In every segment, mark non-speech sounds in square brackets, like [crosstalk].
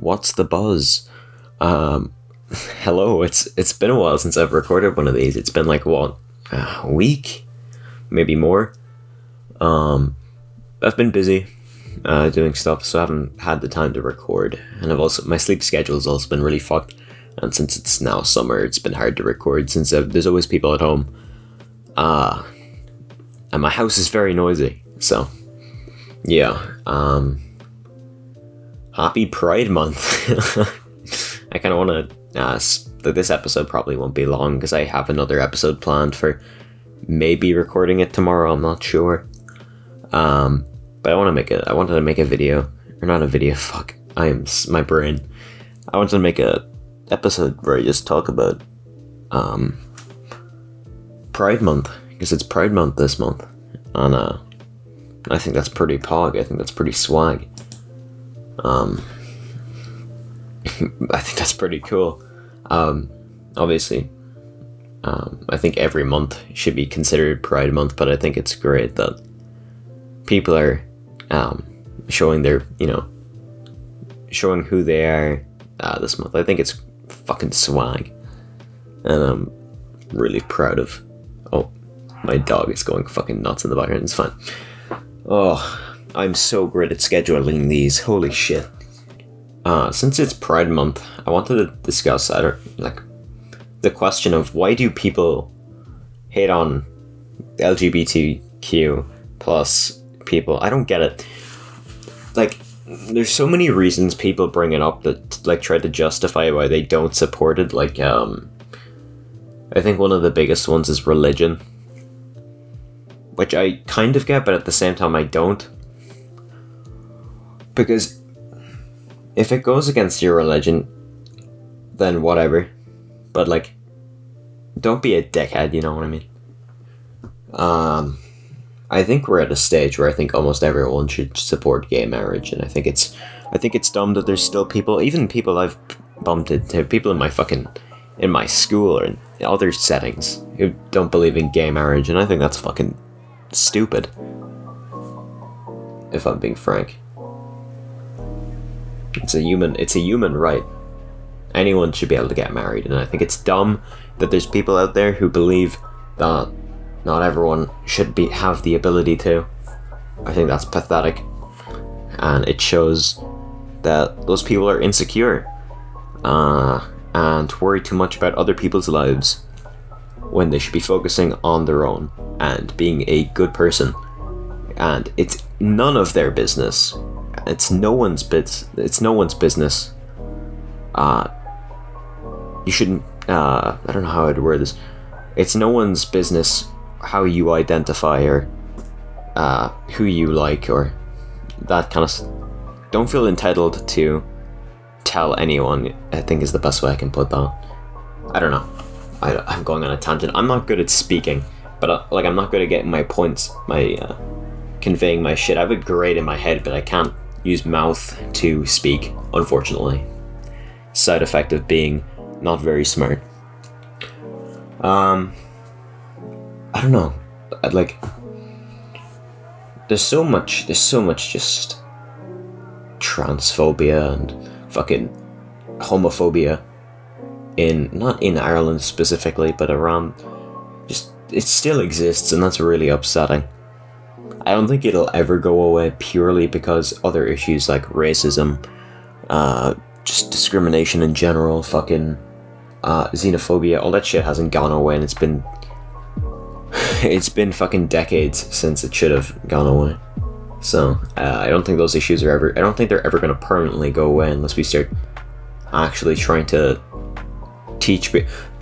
what's the buzz? Um, [laughs] hello, it's it's been a while since I've recorded one of these. It's been like what a week, maybe more. Um, I've been busy uh, doing stuff, so I haven't had the time to record. And I've also my sleep schedule has also been really fucked. And since it's now summer, it's been hard to record since I've, there's always people at home. Uh, and my house is very noisy. So, yeah. Um, happy Pride Month. [laughs] I kind of want to uh, that this episode probably won't be long because I have another episode planned for maybe recording it tomorrow. I'm not sure. Um, but I want to make it. I wanted to make a video or not a video. [laughs] Fuck, I am my brain. I wanted to make a episode where I just talk about um Pride Month because it's Pride Month this month, and uh, I think that's pretty pog. I think that's pretty swag. Um, [laughs] I think that's pretty cool. Um, obviously, um, I think every month should be considered Pride Month, but I think it's great that people are um, showing their, you know, showing who they are uh, this month. I think it's fucking swag, and I'm really proud of. Oh, my dog is going fucking nuts in the background. It's fine. Oh, I'm so great at scheduling these. Holy shit. Uh, since it's Pride Month, I wanted to discuss I don't, like the question of why do people hate on LGBTQ plus people? I don't get it. Like, there's so many reasons people bring it up that like try to justify why they don't support it. Like, um, I think one of the biggest ones is religion, which I kind of get, but at the same time I don't, because if it goes against your religion, then whatever. But like, don't be a dickhead. You know what I mean? Um, I think we're at a stage where I think almost everyone should support gay marriage, and I think it's, I think it's dumb that there's still people, even people I've bumped into, people in my fucking, in my school or in other settings who don't believe in gay marriage, and I think that's fucking stupid. If I'm being frank. It's a human it's a human right. Anyone should be able to get married, and I think it's dumb that there's people out there who believe that not everyone should be have the ability to. I think that's pathetic. And it shows that those people are insecure uh, and worry too much about other people's lives when they should be focusing on their own and being a good person. And it's none of their business it's no one's bit. It's no one's business. Uh, you shouldn't. Uh, I don't know how I'd word this. It's no one's business how you identify or uh, who you like or that kind of. Don't feel entitled to tell anyone. I think is the best way I can put that. I don't know. I, I'm going on a tangent. I'm not good at speaking, but uh, like I'm not good at getting my points, my uh, conveying my shit. I have it great in my head, but I can't use mouth to speak, unfortunately. Side effect of being not very smart. Um, I don't know. I'd like. There's so much. There's so much just transphobia and fucking homophobia in not in Ireland specifically, but around. Just it still exists, and that's really upsetting. I don't think it'll ever go away purely because other issues like racism, uh, just discrimination in general, fucking uh, xenophobia, all that shit hasn't gone away, and it's been [laughs] it's been fucking decades since it should have gone away. So uh, I don't think those issues are ever. I don't think they're ever going to permanently go away unless we start actually trying to teach.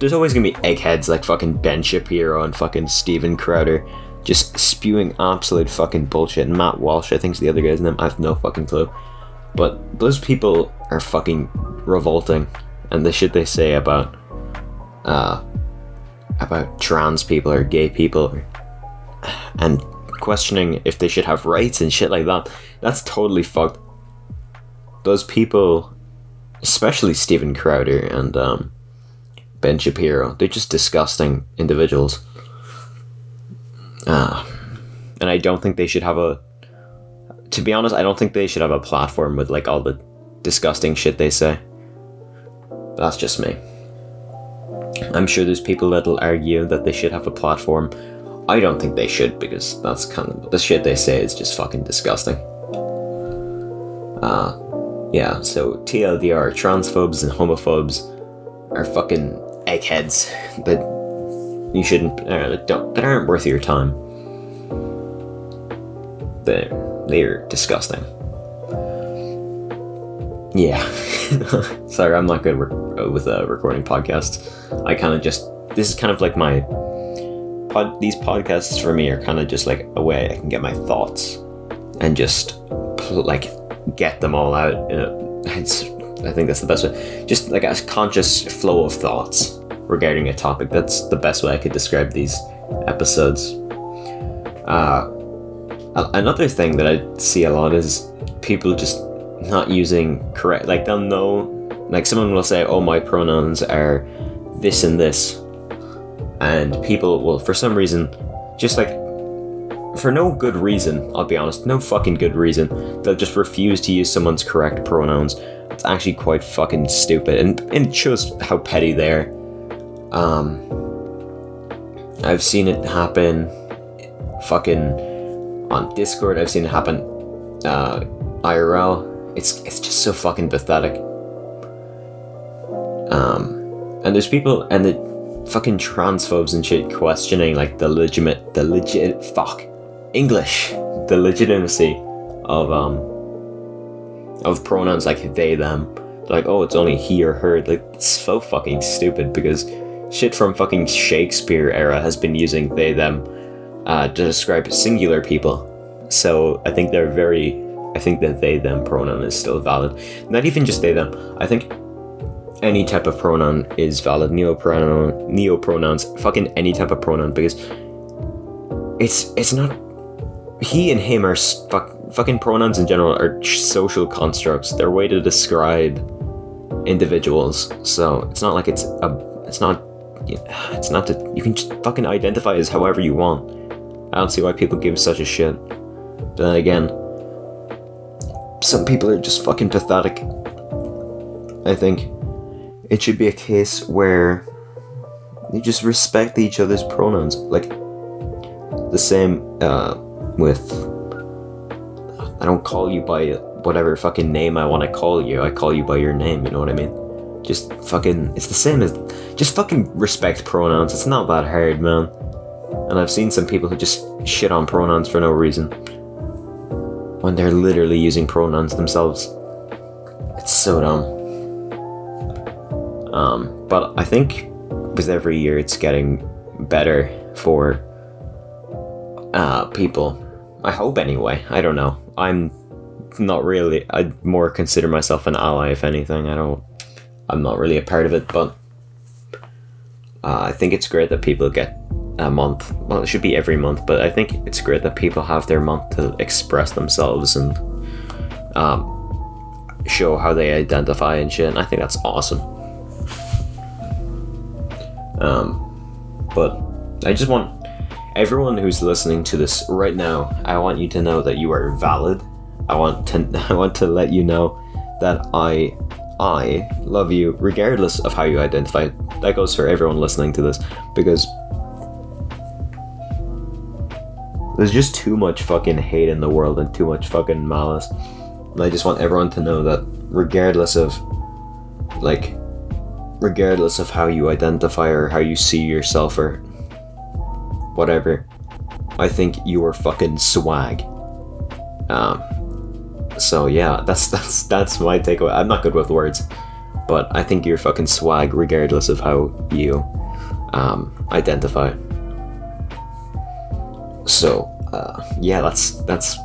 There's always going to be eggheads like fucking Ben Shapiro and fucking Steven Crowder just spewing absolute fucking bullshit. And Matt Walsh, I think's the other guy's name. I have no fucking clue. But those people are fucking revolting, and the shit they say about uh about trans people or gay people, [sighs] and questioning if they should have rights and shit like that. That's totally fucked. Those people, especially Steven Crowder and um, Ben Shapiro, they're just disgusting individuals. Uh, and I don't think they should have a. To be honest, I don't think they should have a platform with like all the disgusting shit they say. But That's just me. I'm sure there's people that'll argue that they should have a platform. I don't think they should because that's kind of the shit they say is just fucking disgusting. Uh, yeah, so TLDR, transphobes and homophobes are fucking eggheads that you shouldn't, uh, don't, that aren't worth your time. They're, they're disgusting. Yeah. [laughs] Sorry, I'm not good re- with uh, recording podcasts. I kind of just, this is kind of like my, pod, these podcasts for me are kind of just like a way I can get my thoughts and just like get them all out. In a, it's, I think that's the best way. Just like a conscious flow of thoughts regarding a topic. That's the best way I could describe these episodes. Uh, another thing that I see a lot is people just not using correct. Like they'll know, like someone will say, "Oh, my pronouns are this and this," and people will, for some reason, just like for no good reason, I'll be honest, no fucking good reason, they'll just refuse to use someone's correct pronouns. It's actually quite fucking stupid, and, and it shows how petty they are. Um, I've seen it happen fucking on Discord, I've seen it happen uh, IRL. It's, it's just so fucking pathetic. Um, and there's people, and the fucking transphobes and shit questioning like the legitimate, the legit, fuck, English, the legitimacy of um of pronouns like they them. Like oh, it's only he or her. Like it's so fucking stupid because shit from fucking Shakespeare era has been using they them uh, to describe singular people. So I think they're very. I think that they them pronoun is still valid. Not even just they them. I think any type of pronoun is valid. Neo pronoun, neo pronouns, fucking any type of pronoun because it's it's not he and him are fuck, fucking pronouns in general are social constructs. They're a way to describe individuals. So it's not like it's a. It's not. [sighs] It's not that you can just fucking identify as however you want. I don't see why people give such a shit. But then again, some people are just fucking pathetic. I think it should be a case where you just respect each other's pronouns. Like the same. Uh, with I don't call you by whatever fucking name I want to call you. I call you by your name, you know what I mean? Just fucking it's the same as just fucking respect pronouns. It's not that hard, man. And I've seen some people who just shit on pronouns for no reason. When they're literally using pronouns themselves. It's so dumb. Um, but I think with every year it's getting better for uh, people I hope anyway. I don't know. I'm not really. I more consider myself an ally, if anything. I don't. I'm not really a part of it, but uh, I think it's great that people get a month. Well, it should be every month, but I think it's great that people have their month to express themselves and um, show how they identify and shit. And I think that's awesome. Um, but I just want everyone who's listening to this right now, I want you to know that you are valid. I want to [laughs] I want to let you know that I I love you regardless of how you identify. That goes for everyone listening to this because there's just too much fucking hate in the world and too much fucking malice. And I just want everyone to know that regardless of like regardless of how you identify or how you see yourself or whatever. I think you are fucking swag. Um, so yeah, that's [laughs] that's that's my takeaway. I'm not good with words, but I think you're fucking swag regardless of how you um, identify. So uh, yeah, that's that's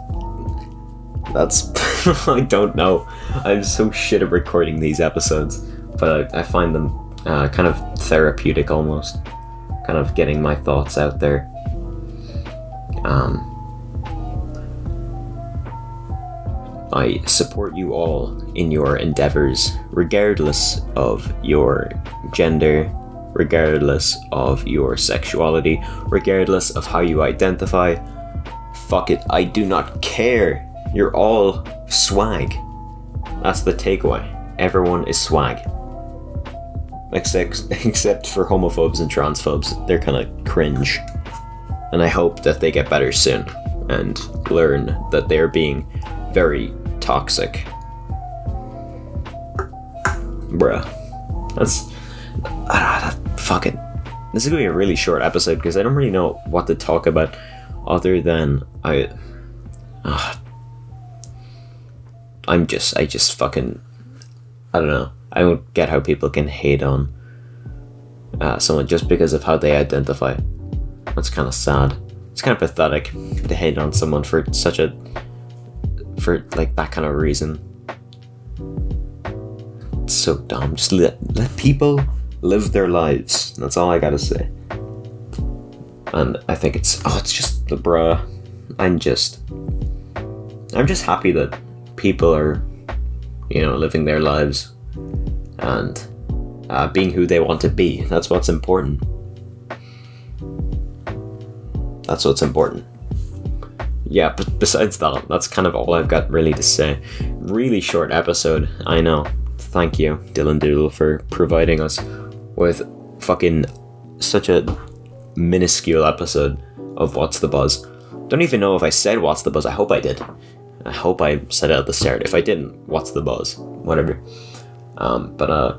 that's [laughs] I don't know. I'm so shit at recording these episodes, but I, I find them uh, kind of therapeutic almost kind of getting my thoughts out there. Um, I support you all in your endeavors, regardless of your gender, regardless of your sexuality, regardless of how you identify. Fuck it, I do not care. You're all swag. That's the takeaway. Everyone is swag. Except, [laughs] except for homophobes and transphobes. They're kind of cringe. And I hope that they get better soon and learn that they're being very toxic. Bruh. That's. Ah, that fucking. This is gonna be a really short episode because I don't really know what to talk about other than I. Uh, I'm just. I just fucking. I don't know. I don't get how people can hate on uh, someone just because of how they identify. That's kind of sad. It's kind of pathetic to hate on someone for such a. for like that kind of reason. It's so dumb. Just let let people live their lives. That's all I gotta say. And I think it's oh, it's just the bruh. I'm just, I'm just happy that people are, you know, living their lives and uh, being who they want to be. That's what's important. That's what's important. Yeah, but besides that, that's kind of all I've got really to say. Really short episode, I know. Thank you, Dylan Doodle, for providing us with fucking such a minuscule episode of What's the Buzz. Don't even know if I said What's the Buzz. I hope I did. I hope I said it at the start. If I didn't, What's the Buzz? Whatever. Um, but uh,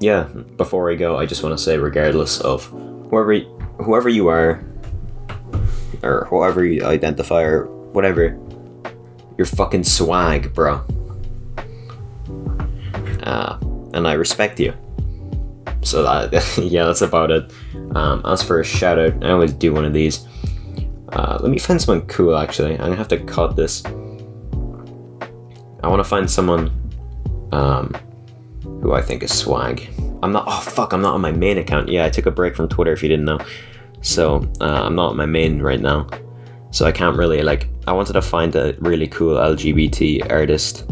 yeah. Before I go, I just want to say, regardless of whoever whoever you are, or whoever you identify, or whatever, you're fucking swag, bro. Uh, and I respect you. So that [laughs] yeah, that's about it. Um, as for a shout out, I always do one of these. Uh, let me find someone cool. Actually, I'm gonna have to cut this. I want to find someone um, who I think is swag. I'm not. Oh fuck! I'm not on my main account. Yeah, I took a break from Twitter. If you didn't know, so uh, I'm not my main right now. So I can't really like. I wanted to find a really cool LGBT artist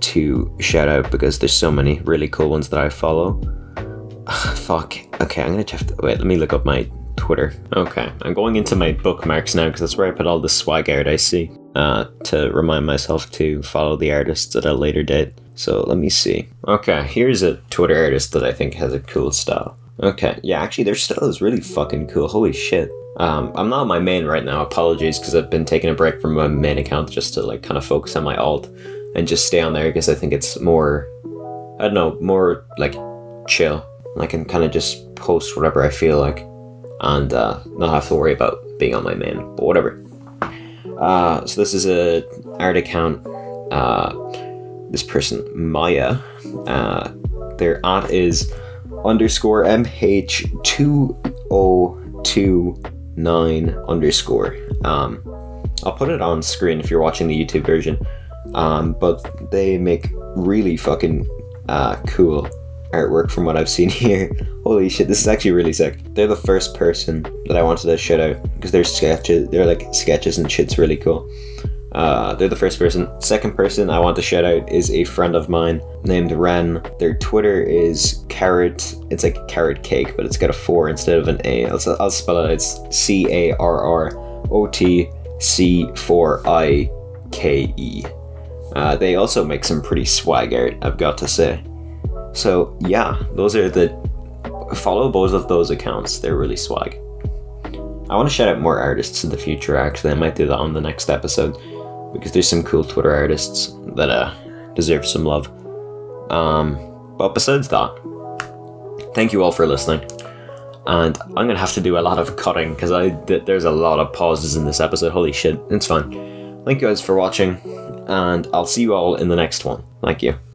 to shout out because there's so many really cool ones that I follow. [sighs] fuck. Okay, I'm gonna have to wait. Let me look up my Twitter. Okay, I'm going into my bookmarks now because that's where I put all the swag art I see uh, to remind myself to follow the artists at a later date. So let me see. Okay, here's a Twitter artist that I think has a cool style. Okay, yeah, actually, their style is really fucking cool. Holy shit. Um, I'm not on my main right now. Apologies, because I've been taking a break from my main account just to like kind of focus on my alt and just stay on there because I think it's more, I don't know, more like chill. I can kind of just post whatever I feel like and uh, not have to worry about being on my main, but whatever. Uh, so this is a art account. Uh, this person Maya, uh, their art is underscore mh two o two nine underscore. Um, I'll put it on screen if you're watching the YouTube version. Um, but they make really fucking uh, cool artwork from what I've seen [laughs] here. Holy shit, this is actually really sick. They're the first person that I wanted to shout out because their sketches, they're like sketches and shit's really cool. Uh, they're the first person. Second person I want to shout out is a friend of mine named Ren. Their Twitter is carrot. It's like carrot cake, but it's got a four instead of an A. I'll, I'll spell it. It's C A R R O T C 4 I K E. Uh, they also make some pretty swag art, I've got to say. So yeah, those are the follow both of those accounts. They're really swag. I want to shout out more artists in the future. Actually, I might do that on the next episode because there's some cool Twitter artists that uh, deserve some love. Um, but besides that, thank you all for listening. And I'm gonna have to do a lot of cutting because I th- there's a lot of pauses in this episode. Holy shit, it's fine. Thank you guys for watching, and I'll see you all in the next one. Thank you.